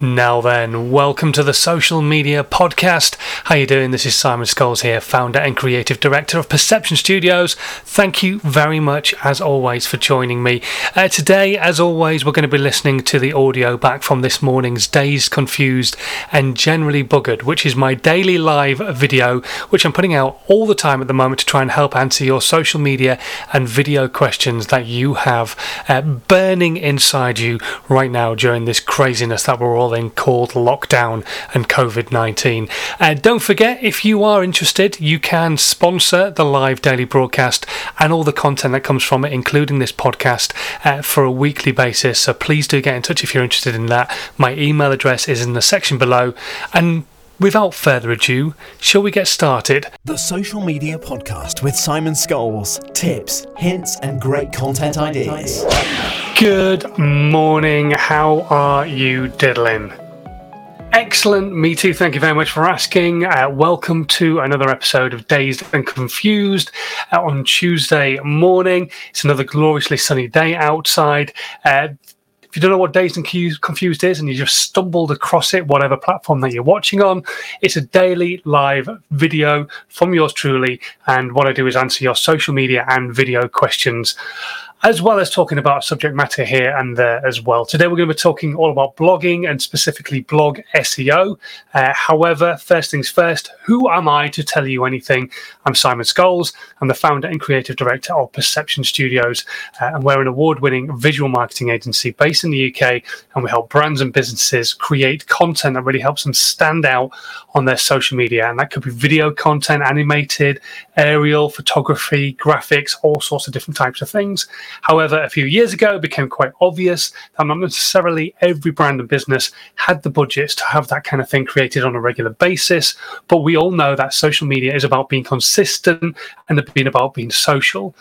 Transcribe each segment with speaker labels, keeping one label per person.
Speaker 1: Now then, welcome to the Social Media Podcast. How you doing? This is Simon Scholes here, founder and creative director of Perception Studios. Thank you very much, as always, for joining me. Uh, today, as always, we're going to be listening to the audio back from this morning's Dazed, Confused and Generally Buggered, which is my daily live video, which I'm putting out all the time at the moment to try and help answer your social media and video questions that you have uh, burning inside you right now during this craziness that we're all called lockdown and COVID 19. Uh, don't forget, if you are interested, you can sponsor the live daily broadcast and all the content that comes from it, including this podcast, uh, for a weekly basis. So please do get in touch if you're interested in that. My email address is in the section below. And Without further ado, shall we get started?
Speaker 2: The Social Media Podcast with Simon Scholes. Tips, hints, and great content ideas.
Speaker 1: Good morning. How are you diddling? Excellent, me too. Thank you very much for asking. Uh, welcome to another episode of Dazed and Confused uh, on Tuesday morning. It's another gloriously sunny day outside. Uh, if you don't know what Dazed and Confused is and you just stumbled across it, whatever platform that you're watching on, it's a daily live video from yours truly. And what I do is answer your social media and video questions as well as talking about subject matter here and there as well. Today, we're going to be talking all about blogging and specifically blog SEO. Uh, however, first things first, who am I to tell you anything? I'm Simon Scholes. I'm the founder and creative director of Perception Studios, uh, and we're an award winning visual marketing agency based in the UK. And we help brands and businesses create content that really helps them stand out on their social media. And that could be video content, animated, aerial, photography, graphics, all sorts of different types of things. However, a few years ago, it became quite obvious that not necessarily every brand and business had the budgets to have that kind of thing created on a regular basis. But we all know that social media is about being consistent and being about being social.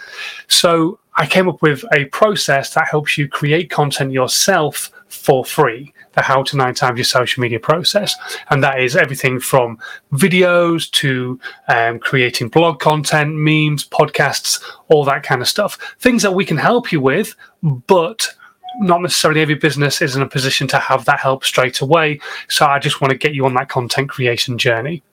Speaker 1: So I came up with a process that helps you create content yourself for free how to nine times your social media process. And that is everything from videos to um, creating blog content, memes, podcasts, all that kind of stuff. Things that we can help you with, but not necessarily every business is in a position to have that help straight away. So I just want to get you on that content creation journey.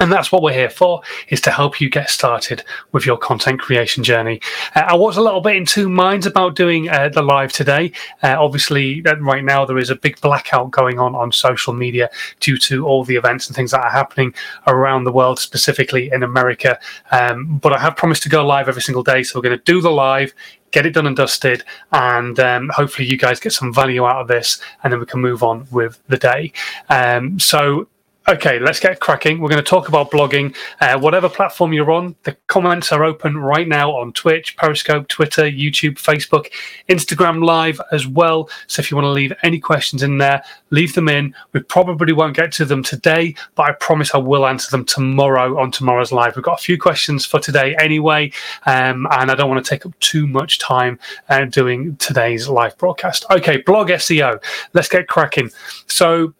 Speaker 1: And that's what we're here for, is to help you get started with your content creation journey. Uh, I was a little bit in two minds about doing uh, the live today. Uh, obviously, right now there is a big blackout going on on social media due to all the events and things that are happening around the world, specifically in America. Um, but I have promised to go live every single day, so we're going to do the live, get it done and dusted, and um, hopefully you guys get some value out of this, and then we can move on with the day. Um, so Okay, let's get cracking. We're going to talk about blogging. Uh, whatever platform you're on, the comments are open right now on Twitch, Periscope, Twitter, YouTube, Facebook, Instagram Live as well. So if you want to leave any questions in there, leave them in. We probably won't get to them today, but I promise I will answer them tomorrow on tomorrow's live. We've got a few questions for today anyway, um, and I don't want to take up too much time uh, doing today's live broadcast. Okay, blog SEO. Let's get cracking. So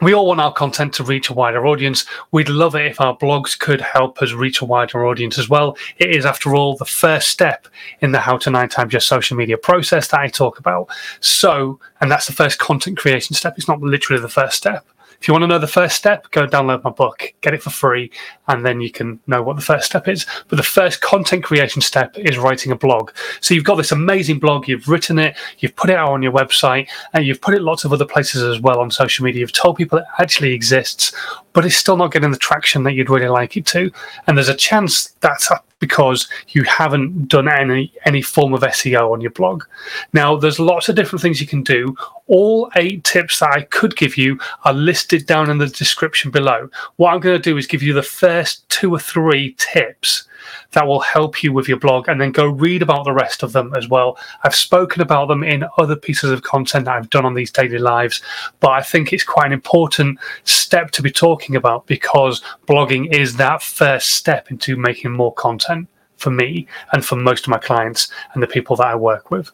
Speaker 1: we all want our content to reach a wider audience. We'd love it if our blogs could help us reach a wider audience as well. It is, after all, the first step in the how to nine times your social media process that I talk about. So, and that's the first content creation step. It's not literally the first step. If you want to know the first step, go download my book, get it for free, and then you can know what the first step is. But the first content creation step is writing a blog. So you've got this amazing blog, you've written it, you've put it out on your website, and you've put it lots of other places as well on social media. You've told people it actually exists, but it's still not getting the traction that you'd really like it to. And there's a chance that's because you haven't done any any form of SEO on your blog. Now, there's lots of different things you can do. All eight tips that I could give you are listed down in the description below. What I'm going to do is give you the first two or three tips that will help you with your blog and then go read about the rest of them as well. I've spoken about them in other pieces of content that I've done on these daily lives, but I think it's quite an important step to be talking about because blogging is that first step into making more content for me and for most of my clients and the people that I work with.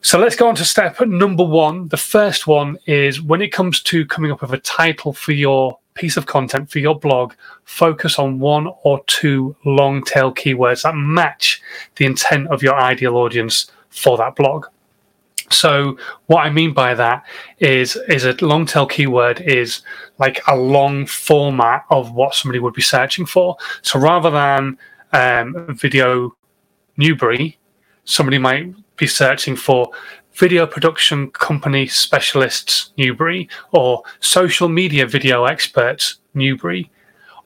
Speaker 1: So let's go on to step number one. The first one is when it comes to coming up with a title for your piece of content for your blog, focus on one or two long tail keywords that match the intent of your ideal audience for that blog. So what I mean by that is is a long tail keyword is like a long format of what somebody would be searching for. So rather than um, video Newbury, somebody might be searching for video production company specialists Newbury or social media video experts Newbury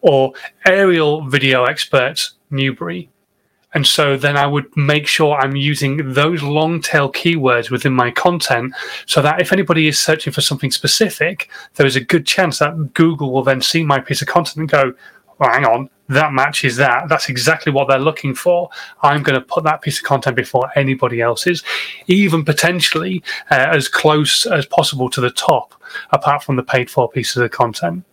Speaker 1: or aerial video experts Newbury. And so then I would make sure I'm using those long tail keywords within my content so that if anybody is searching for something specific, there is a good chance that Google will then see my piece of content and go, well, hang on, that matches that. That's exactly what they're looking for. I'm going to put that piece of content before anybody else's, even potentially uh, as close as possible to the top, apart from the paid for pieces of content.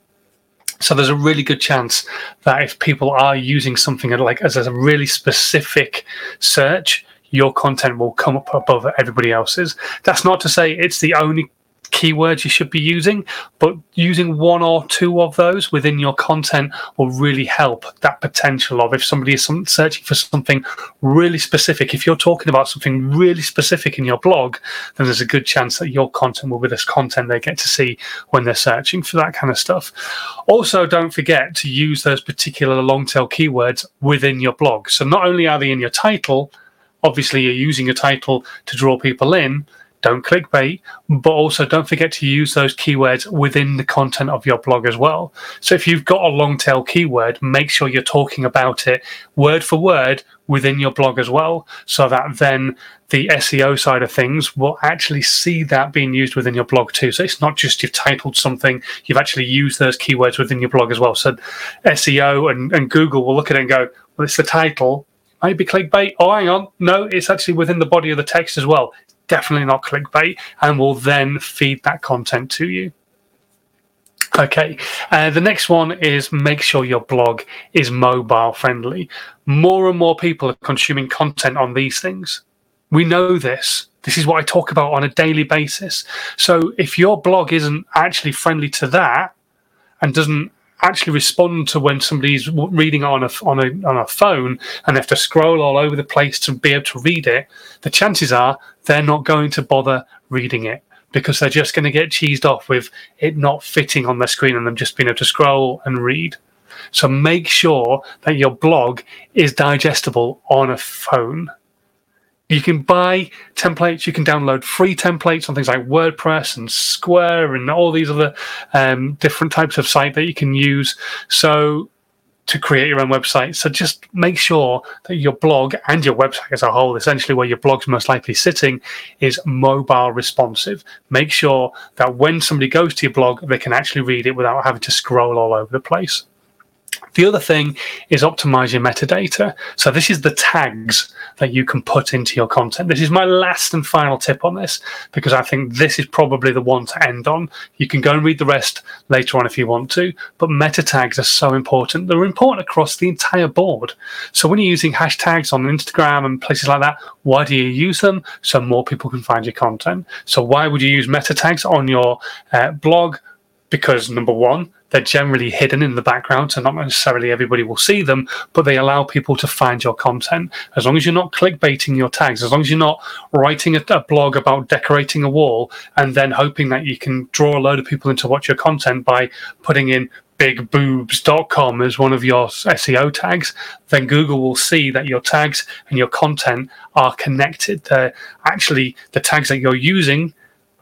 Speaker 1: So there's a really good chance that if people are using something like as a really specific search, your content will come up above everybody else's. That's not to say it's the only keywords you should be using, but using one or two of those within your content will really help that potential of if somebody is searching for something really specific. If you're talking about something really specific in your blog, then there's a good chance that your content will be this content they get to see when they're searching for that kind of stuff. Also, don't forget to use those particular long tail keywords within your blog. So not only are they in your title, obviously you're using your title to draw people in don't clickbait, but also don't forget to use those keywords within the content of your blog as well. So if you've got a long tail keyword, make sure you're talking about it word for word within your blog as well, so that then the SEO side of things will actually see that being used within your blog too. So it's not just you've titled something, you've actually used those keywords within your blog as well. So SEO and, and Google will look at it and go, well, it's the title, might be clickbait. Oh, hang on. No, it's actually within the body of the text as well definitely not clickbait, and will then feed that content to you. Okay, uh, the next one is make sure your blog is mobile friendly. More and more people are consuming content on these things. We know this. This is what I talk about on a daily basis. So if your blog isn't actually friendly to that and doesn't actually respond to when somebody's reading on a on a on a phone and they have to scroll all over the place to be able to read it, the chances are they're not going to bother reading it because they're just going to get cheesed off with it not fitting on their screen and them just being able to scroll and read. So make sure that your blog is digestible on a phone. You can buy templates. You can download free templates on things like WordPress and Square and all these other um, different types of site that you can use. So to create your own website. So just make sure that your blog and your website as a whole, essentially where your blog's most likely sitting, is mobile responsive. Make sure that when somebody goes to your blog, they can actually read it without having to scroll all over the place. The other thing is optimize your metadata. So this is the tags that you can put into your content. This is my last and final tip on this because I think this is probably the one to end on. You can go and read the rest later on if you want to, but meta tags are so important. They're important across the entire board. So when you're using hashtags on Instagram and places like that, why do you use them? So more people can find your content. So why would you use meta tags on your uh, blog? Because number one, they're generally hidden in the background, so not necessarily everybody will see them, but they allow people to find your content. As long as you're not clickbaiting your tags, as long as you're not writing a, a blog about decorating a wall and then hoping that you can draw a load of people into watch your content by putting in bigboobs.com as one of your SEO tags, then Google will see that your tags and your content are connected. They're actually the tags that you're using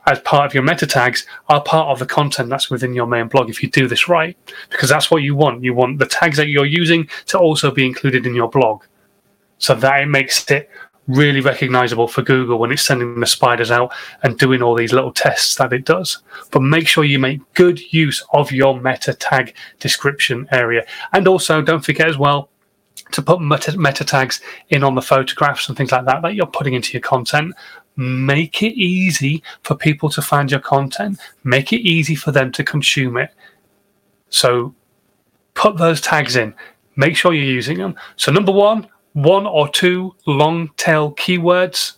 Speaker 1: as part of your meta tags are part of the content that's within your main blog. If you do this right because that's what you want you want the tags that you're using to also be included in your blog. So that it makes it really recognizable for google when it's sending the spiders out and doing all these little tests that it does. But make sure you make good use of your meta tag description area. And also don't forget as well to put meta, meta tags in on the photographs and things like that that you're putting into your content make it easy for people to find your content, make it easy for them to consume it. So put those tags in, make sure you're using them. So, number one, one or two long tail keywords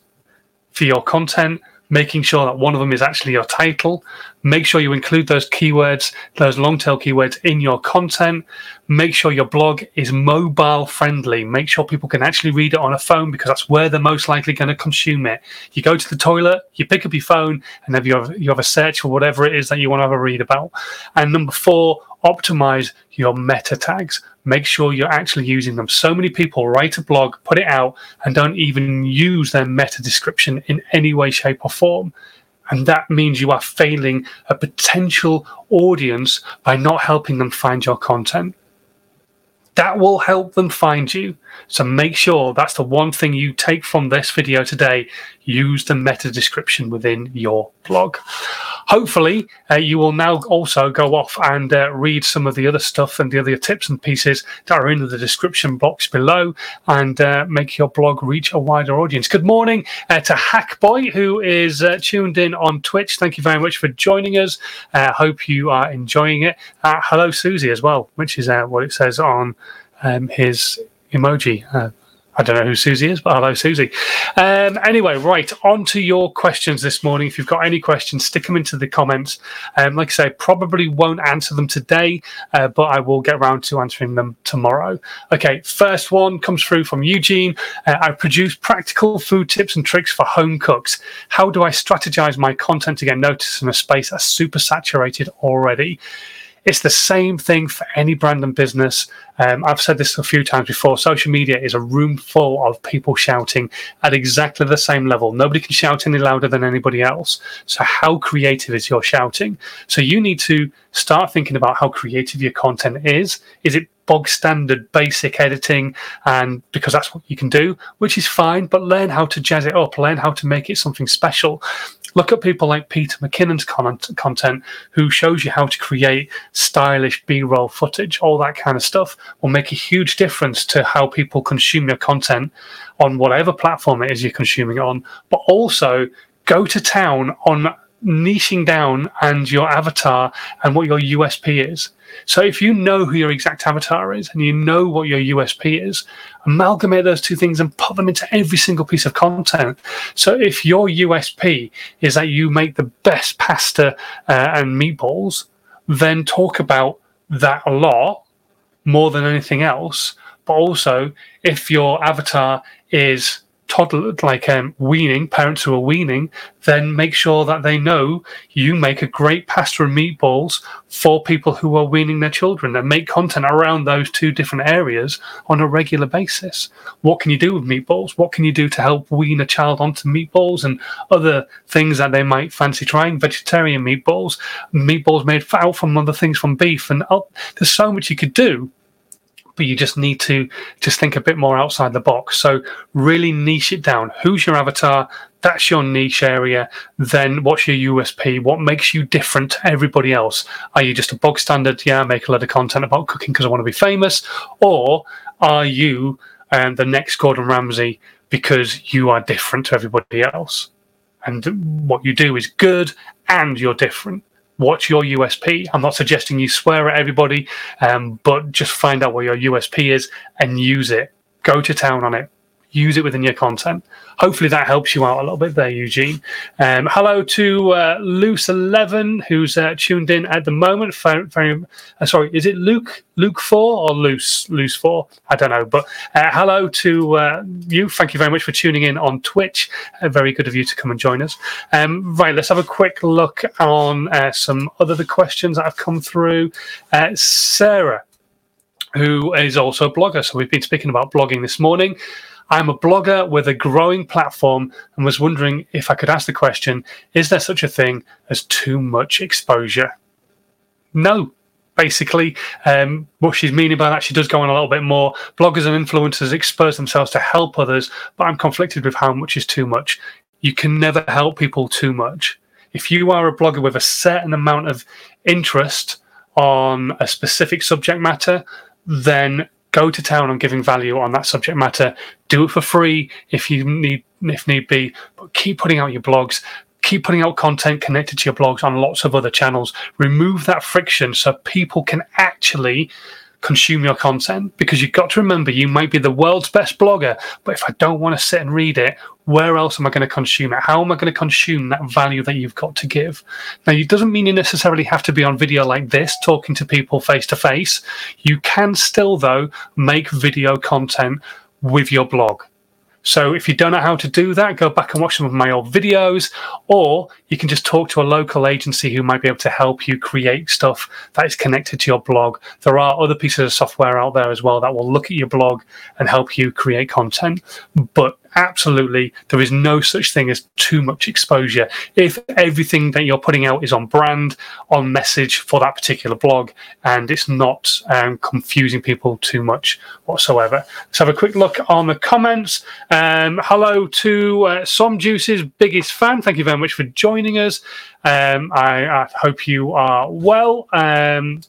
Speaker 1: for your content, making sure that one of them is actually your title. Make sure you include those keywords, those long tail keywords in your content. Make sure your blog is mobile friendly. Make sure people can actually read it on a phone because that's where they're most likely going to consume it. You go to the toilet, you pick up your phone, and you have, you have a search for whatever it is that you want to have a read about. And number four, optimize your meta tags. Make sure you're actually using them. So many people write a blog, put it out, and don't even use their meta description in any way, shape, or form. And that means you are failing a potential audience by not helping them find your content. That will help them find you. So make sure that's the one thing you take from this video today. Use the meta description within your blog. Hopefully, uh, you will now also go off and uh, read some of the other stuff and the other tips and pieces that are in the description box below and uh, make your blog reach a wider audience. Good morning uh, to Hackboy, who is uh, tuned in on Twitch. Thank you very much for joining us. Uh, hope you are enjoying it. hello, Susie, as well, which is what it says on um, his emoji. Uh, I don't know who Susie is, but hello, Susie. Um, anyway, right, on to your questions this morning. If you've got any questions, stick them into the comments. Um, like I say, probably won't answer them today, uh, but I will get around to answering them tomorrow. Okay, first one comes through from Eugene. Uh, I produce practical food tips and tricks for home cooks. How do I strategize my content to get noticed in a space that's super saturated already? It's the same thing for any brand and business. Um, I've said this a few times before. Social media is a room full of people shouting at exactly the same level. Nobody can shout any louder than anybody else. So, how creative is your shouting? So, you need to start thinking about how creative your content is. Is it bog standard basic editing and because that's what you can do which is fine but learn how to jazz it up learn how to make it something special Look at people like Peter McKinnon's content, who shows you how to create stylish B roll footage. All that kind of stuff will make a huge difference to how people consume your content on whatever platform it is you're consuming it on. But also, go to town on niching down and your avatar and what your USP is. So if you know who your exact avatar is and you know what your USP is, amalgamate those two things and put them into every single piece of content. So if your USP is that you make the best pasta uh, and meatballs, then talk about that a lot more than anything else. But also, if your avatar is toddler, like um, weaning, parents who are weaning, then make sure that they know you make a great pasta and meatballs for people who are weaning their children and make content around those two different areas on a regular basis. What can you do with meatballs? What can you do to help wean a child onto meatballs and other things that they might fancy trying? Vegetarian meatballs, meatballs made out from other things from beef, and oh, there's so much you could do but you just need to just think a bit more outside the box. So really niche it down. Who's your avatar? That's your niche area. Then what's your USP? What makes you different to everybody else? Are you just a bog standard? Yeah, I make a lot of content about cooking because I want to be famous, or are you um, the next Gordon Ramsay because you are different to everybody else? And what you do is good and you're different what's your USP? I'm not suggesting you swear at everybody, um, but just find out what your USP is and use it. Go to town on it use it within your content. Hopefully that helps you out a little bit there, Eugene. Um, hello to uh, Loose Eleven, who's uh, tuned in at the moment. Uh, sorry, is it Luke Luke Four or Loose Loose Four? I don't know, but uh, hello to uh, you. Thank you very much for tuning in on Twitch. Uh, very good of you to come and join us. Um, right, let's have a quick look on some other the questions that have come through. Sarah, who is also a blogger, so we've been speaking about blogging this morning. I'm a blogger with a growing platform and was wondering if I could ask the question is there such a thing as too much exposure? No. Basically, um, what she's meaning by that, she does go on a little bit more. Bloggers and influencers expose themselves to help others, but I'm conflicted with how much is too much. You can never help people too much. If you are a blogger with a certain amount of interest on a specific subject matter, then go to town on giving value on that subject matter. Do it for free if you need, if need be. But keep putting out your blogs. Keep putting out content connected to your blogs on lots of other channels. Remove that friction so people can actually consume your content because you've got to remember you might be the world's best blogger, but if I don't want to sit and read it, where else am I going to consume it? How am I going to consume that value that you've got to give? Now, it doesn't mean you necessarily have to be on video like this, talking to people face to face. You can still, though, make video content with your blog. So if you don't know how to do that, go back and watch some of my old videos, or you can just talk to a local agency who might be able to help you create stuff that is connected to your blog. There are other pieces of software out there as well that will look at your blog and help you create content. But absolutely there is no such thing as too much exposure. If everything that you're putting out is on brand, on message for that particular blog, and it's not um, confusing people too much whatsoever. Let's have a quick look on the comments. Um, hello to uh, Som Juice's biggest fan. Thank you very much for joining us. Um, I, I, hope you are well. Um,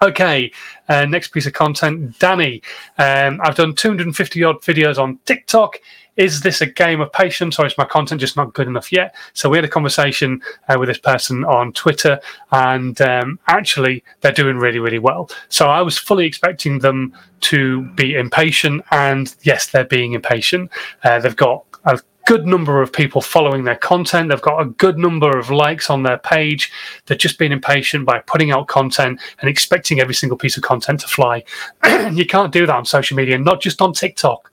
Speaker 1: Okay, uh, next piece of content, Danny. Um, I've done 250 odd videos on TikTok is this a game of patience or is my content just not good enough yet? So we had a conversation uh, with this person on Twitter, and um, actually they're doing really, really well. So I was fully expecting them to be impatient, and yes, they're being impatient. Uh, they've got a good number of people following their content. They've got a good number of likes on their page. They're just being impatient by putting out content and expecting every single piece of content to fly. you can't do that on social media, not just on TikTok.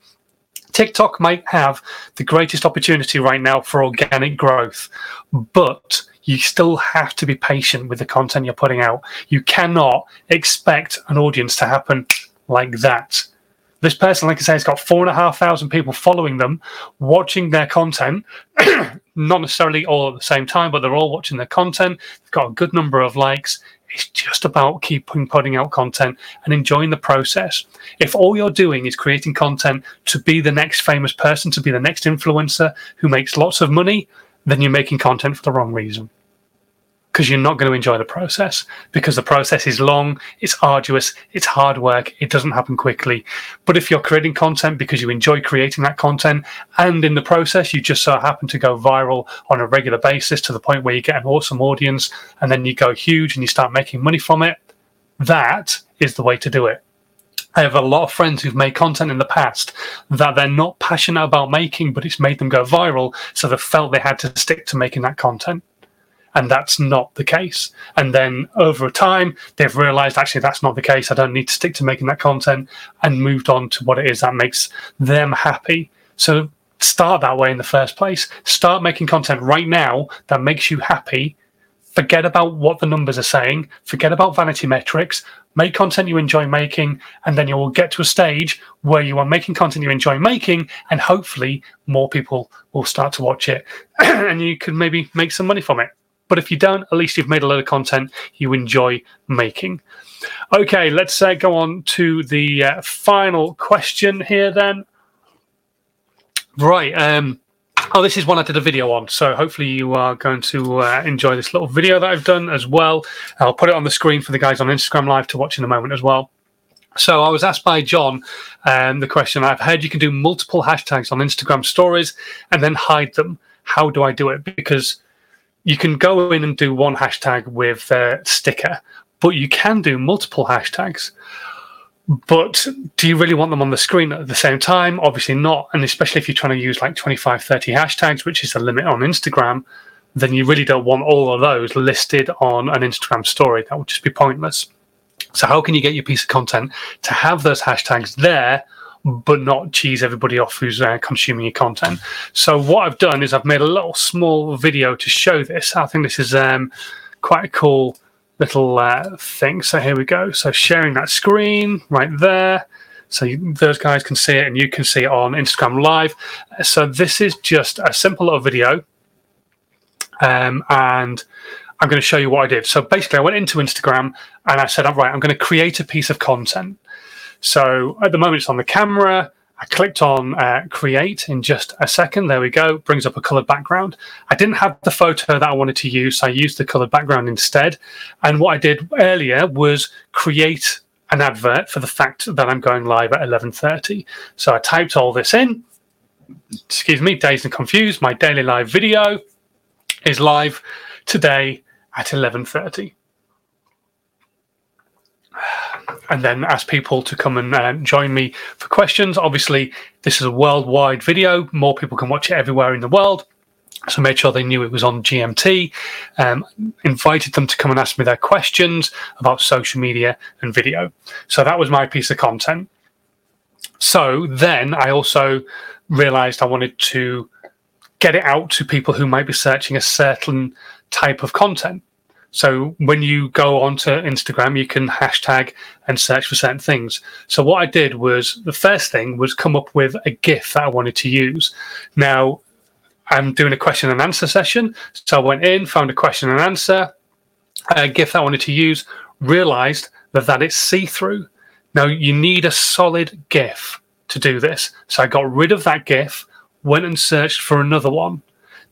Speaker 1: TikTok might have the greatest opportunity right now for organic growth, but you still have to be patient with the content you're putting out. You cannot expect an audience to happen like that. This person, like I say, has got four and a half thousand people following them, watching their content, not necessarily all at the same time, but they're all watching their content. They've got a good number of likes. It's just about keeping putting out content and enjoying the process. If all you're doing is creating content to be the next famous person, to be the next influencer who makes lots of money, then you're making content for the wrong reason because you're not going to enjoy the process because the process is long, it's arduous, it's hard work, it doesn't happen quickly. But if you're creating content because you enjoy creating that content and in the process you just so happen to go viral on a regular basis to the point where you get an awesome audience and then you go huge and you start making money from it, that is the way to do it. I have a lot of friends who've made content in the past that they're not passionate about making, but it's made them go viral. So they felt they had to stick to making that content and that's not the case. And then over time, they've realized actually that's not the case. I don't need to stick to making that content and moved on to what it is that makes them happy. So start that way in the first place. Start making content right now that makes you happy. Forget about what the numbers are saying. Forget about vanity metrics. Make content you enjoy making, and then you will get to a stage where you are making content you enjoy making, and hopefully more people will start to watch it, and you can maybe make some money from it. But if you don't, at least you've made a lot of content you enjoy making. Okay, let's uh, go on to the uh, final question here then. Right. Um, oh, this is one I did a video on. So hopefully you are going to uh, enjoy this little video that I've done as well. I'll put it on the screen for the guys on Instagram Live to watch in a moment as well. So I was asked by John um, the question I've heard you can do multiple hashtags on Instagram stories and then hide them. How do I do it? Because you can go in and do one hashtag with a sticker, but you can do multiple hashtags. But do you really want them on the screen at the same time? Obviously not. And especially if you're trying to use like 25, 30 hashtags, which is the limit on Instagram, then you really don't want all of those listed on an Instagram story. That would just be pointless. So, how can you get your piece of content to have those hashtags there but not cheese everybody off who's uh, consuming your content. So what I've done is I've made a little small video to show this. I think this is um, quite a cool little uh, thing. So here we go. So sharing that screen right there. So you, those guys can see it and you can see it on Instagram Live. So this is just a simple little video. Um, and I'm going to show you what I did. So basically, I went into Instagram and I said, "All right, I'm going to create a piece of content." So at the moment, it's on the camera. I clicked on uh, create in just a second. There we go. Brings up a colored background. I didn't have the photo that I wanted to use, so I used the colored background instead. And what I did earlier was create an advert for the fact that I'm going live at 11:30. So I typed all this in. Excuse me, dazed and confused. My daily live video is live today at 11:30. And then ask people to come and uh, join me for questions. Obviously, this is a worldwide video; more people can watch it everywhere in the world. So made sure they knew it was on GMT. Um, invited them to come and ask me their questions about social media and video. So that was my piece of content. So then I also realized I wanted to get it out to people who might be searching a certain type of content. So when you go onto Instagram, you can hashtag and search for certain things. So what I did was the first thing was come up with a GIF that I wanted to use. Now I'm doing a question and answer session. So I went in, found a question and answer, a GIF that I wanted to use, realized that, that it's see through. Now you need a solid GIF to do this. So I got rid of that GIF, went and searched for another one.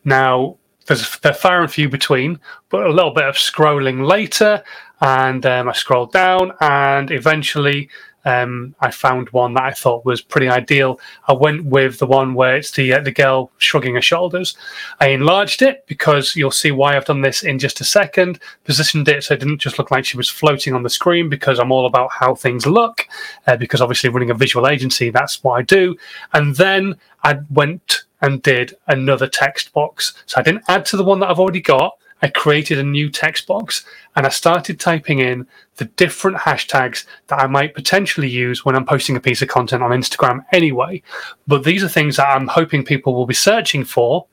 Speaker 1: Now there's they're far and few between, but a little bit of scrolling later, and um, I scrolled down, and eventually um, I found one that I thought was pretty ideal. I went with the one where it's the uh, the girl shrugging her shoulders. I enlarged it because you'll see why I've done this in just a second. Positioned it so it didn't just look like she was floating on the screen because I'm all about how things look. Uh, because obviously running a visual agency, that's what I do. And then I went and did another text box. So I didn't add to the one that I've already got. I created a new text box and I started typing in the different hashtags that I might potentially use when I'm posting a piece of content on Instagram anyway. But these are things that I'm hoping people will be searching for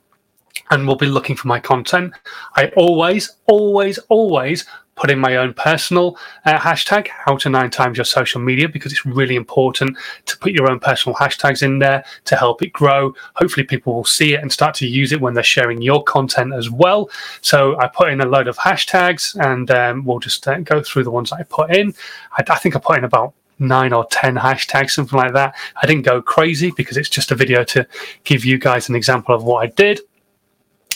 Speaker 1: and will be looking for my content. I always, always, always put in my own personal uh, hashtag, how to nine times your social media, because it's really important to put your own personal hashtags in there to help it grow. Hopefully, people will see it and start to use it when they're sharing your content as well. So, I put in a load of hashtags and um, we'll just uh, go through the ones I put in. I, I think I put in about nine or ten hashtags, something like that. I didn't go crazy because it's just a video to give you guys an example of what I did.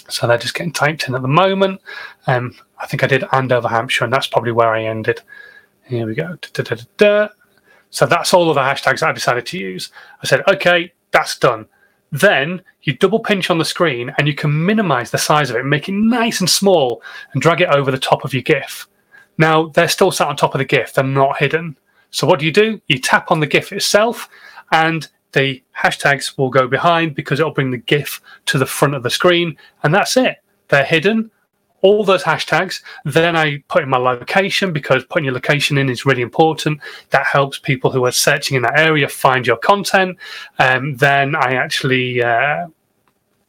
Speaker 1: So they're just getting typed in at the moment. Um, I think I did Andover, Hampshire, and that's probably where I ended. Here we go. Da, da, da, so that's all of the hashtags I decided to use. I said, okay, that's done. Then you double pinch on the screen and you can minimize the size of it, make it nice and small, and drag it over the top of your GIF. Now, they're still sat on top of the GIF, they're not hidden. So, what do you do? You tap on the GIF itself, and the hashtags will go behind because it'll bring the GIF to the front of the screen, and that's it. They're hidden. All those hashtags. Then I put in my location because putting your location in is really important. That helps people who are searching in that area find your content. Um, then I actually uh,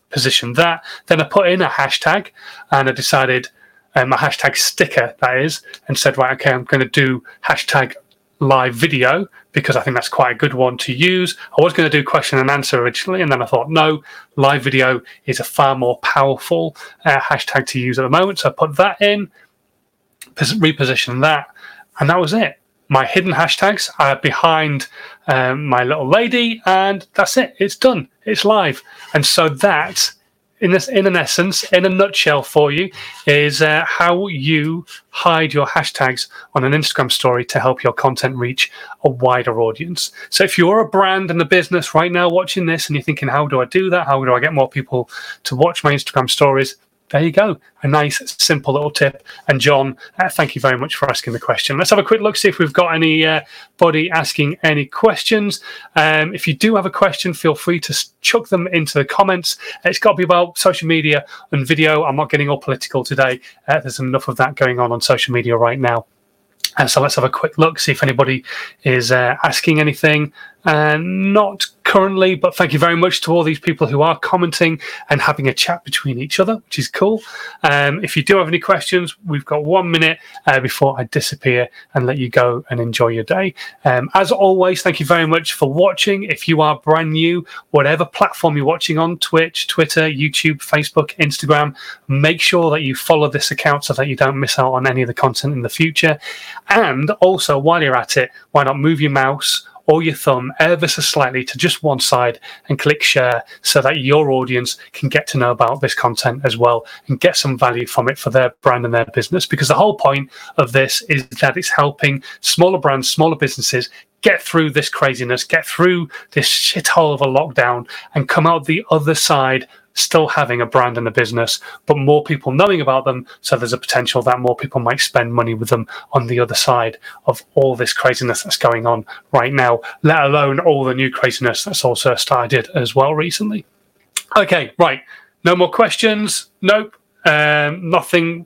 Speaker 1: positioned that. Then I put in a hashtag and I decided um, hashtag sticker, that is, and said, right, okay, I'm going to do hashtag live video because I think that's quite a good one to use. I was going to do question and answer originally, and then I thought, no, live video is a far more powerful uh, hashtag to use at the moment. So I put that in, reposition that, and that was it. My hidden hashtags are behind um, my little lady, and that's it. It's done. It's live. And so that in this, in an essence, in a nutshell, for you, is uh, how you hide your hashtags on an Instagram story to help your content reach a wider audience. So, if you're a brand and a business right now watching this, and you're thinking, "How do I do that? How do I get more people to watch my Instagram stories?" There you go. A nice, simple little tip. And John, uh, thank you very much for asking the question. Let's have a quick look, see if we've got anybody uh, asking any questions. Um, if you do have a question, feel free to chuck them into the comments. It's got to be about social media and video. I'm not getting all political today. Uh, there's enough of that going on on social media right now. And so let's have a quick look, see if anybody is uh, asking anything. Uh, not currently, but thank you very much to all these people who are commenting and having a chat between each other, which is cool. Um, if you do have any questions, we've got one minute uh, before I disappear and let you go and enjoy your day. Um, as always, thank you very much for watching. If you are brand new, whatever platform you're watching on Twitch, Twitter, YouTube, Facebook, Instagram, make sure that you follow this account so that you don't miss out on any of the content in the future. And also, while you're at it, why not move your mouse or your thumb ever so slightly to just one side and click share so that your audience can get to know about this content as well and get some value from it for their brand and their business. Because the whole point of this is that it's helping smaller brands, smaller businesses get through this craziness, get through this shithole of a lockdown, and come out the other side still having a brand and a business, but more people knowing about them. So there's a potential that more people might spend money with them on the other side of all this craziness that's going on right now, let alone all the new craziness that's also started as well recently. Okay, right. No more questions. Nope. Um, nothing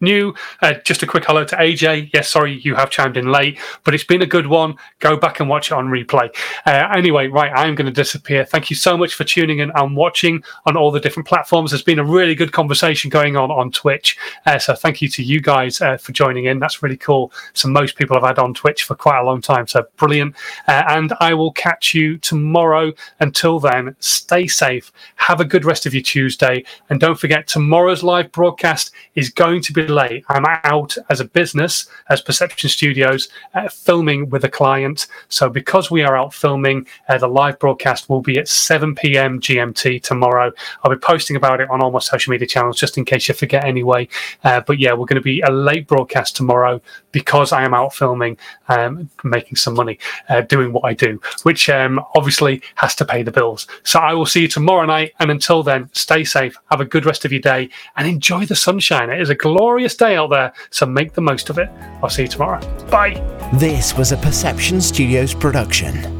Speaker 1: new. Uh, just a quick hello to AJ. Yes, sorry you have chimed in late, but it's been a good one. Go back and watch it on replay. Uh, anyway, right, I'm going to disappear. Thank you so much for tuning in and watching on all the different platforms. There's been a really good conversation going on on Twitch. Uh, so thank you to you guys uh, for joining in. That's really cool. So most people have had on Twitch for quite a long time. So brilliant. Uh, and I will catch you tomorrow. Until then, stay safe. Have a good rest of your Tuesday. And don't forget, tomorrow's live broadcast is going to be I'm out as a business, as Perception Studios, uh, filming with a client. So because we are out filming, uh, the live broadcast will be at 7 p.m. GMT tomorrow. I'll be posting about it on all my social media channels just in case you forget anyway. Uh, but yeah, we're going to be a late broadcast tomorrow because I am out filming, um, making some money, uh, doing what I do, which um, obviously has to pay the bills. So I will see you tomorrow night. And until then, stay safe, have a good rest of your day, and enjoy the sunshine. It is a glorious glorious day out there, so make the most of it. I'll see you tomorrow. Bye.
Speaker 2: This was a Perception Studios production.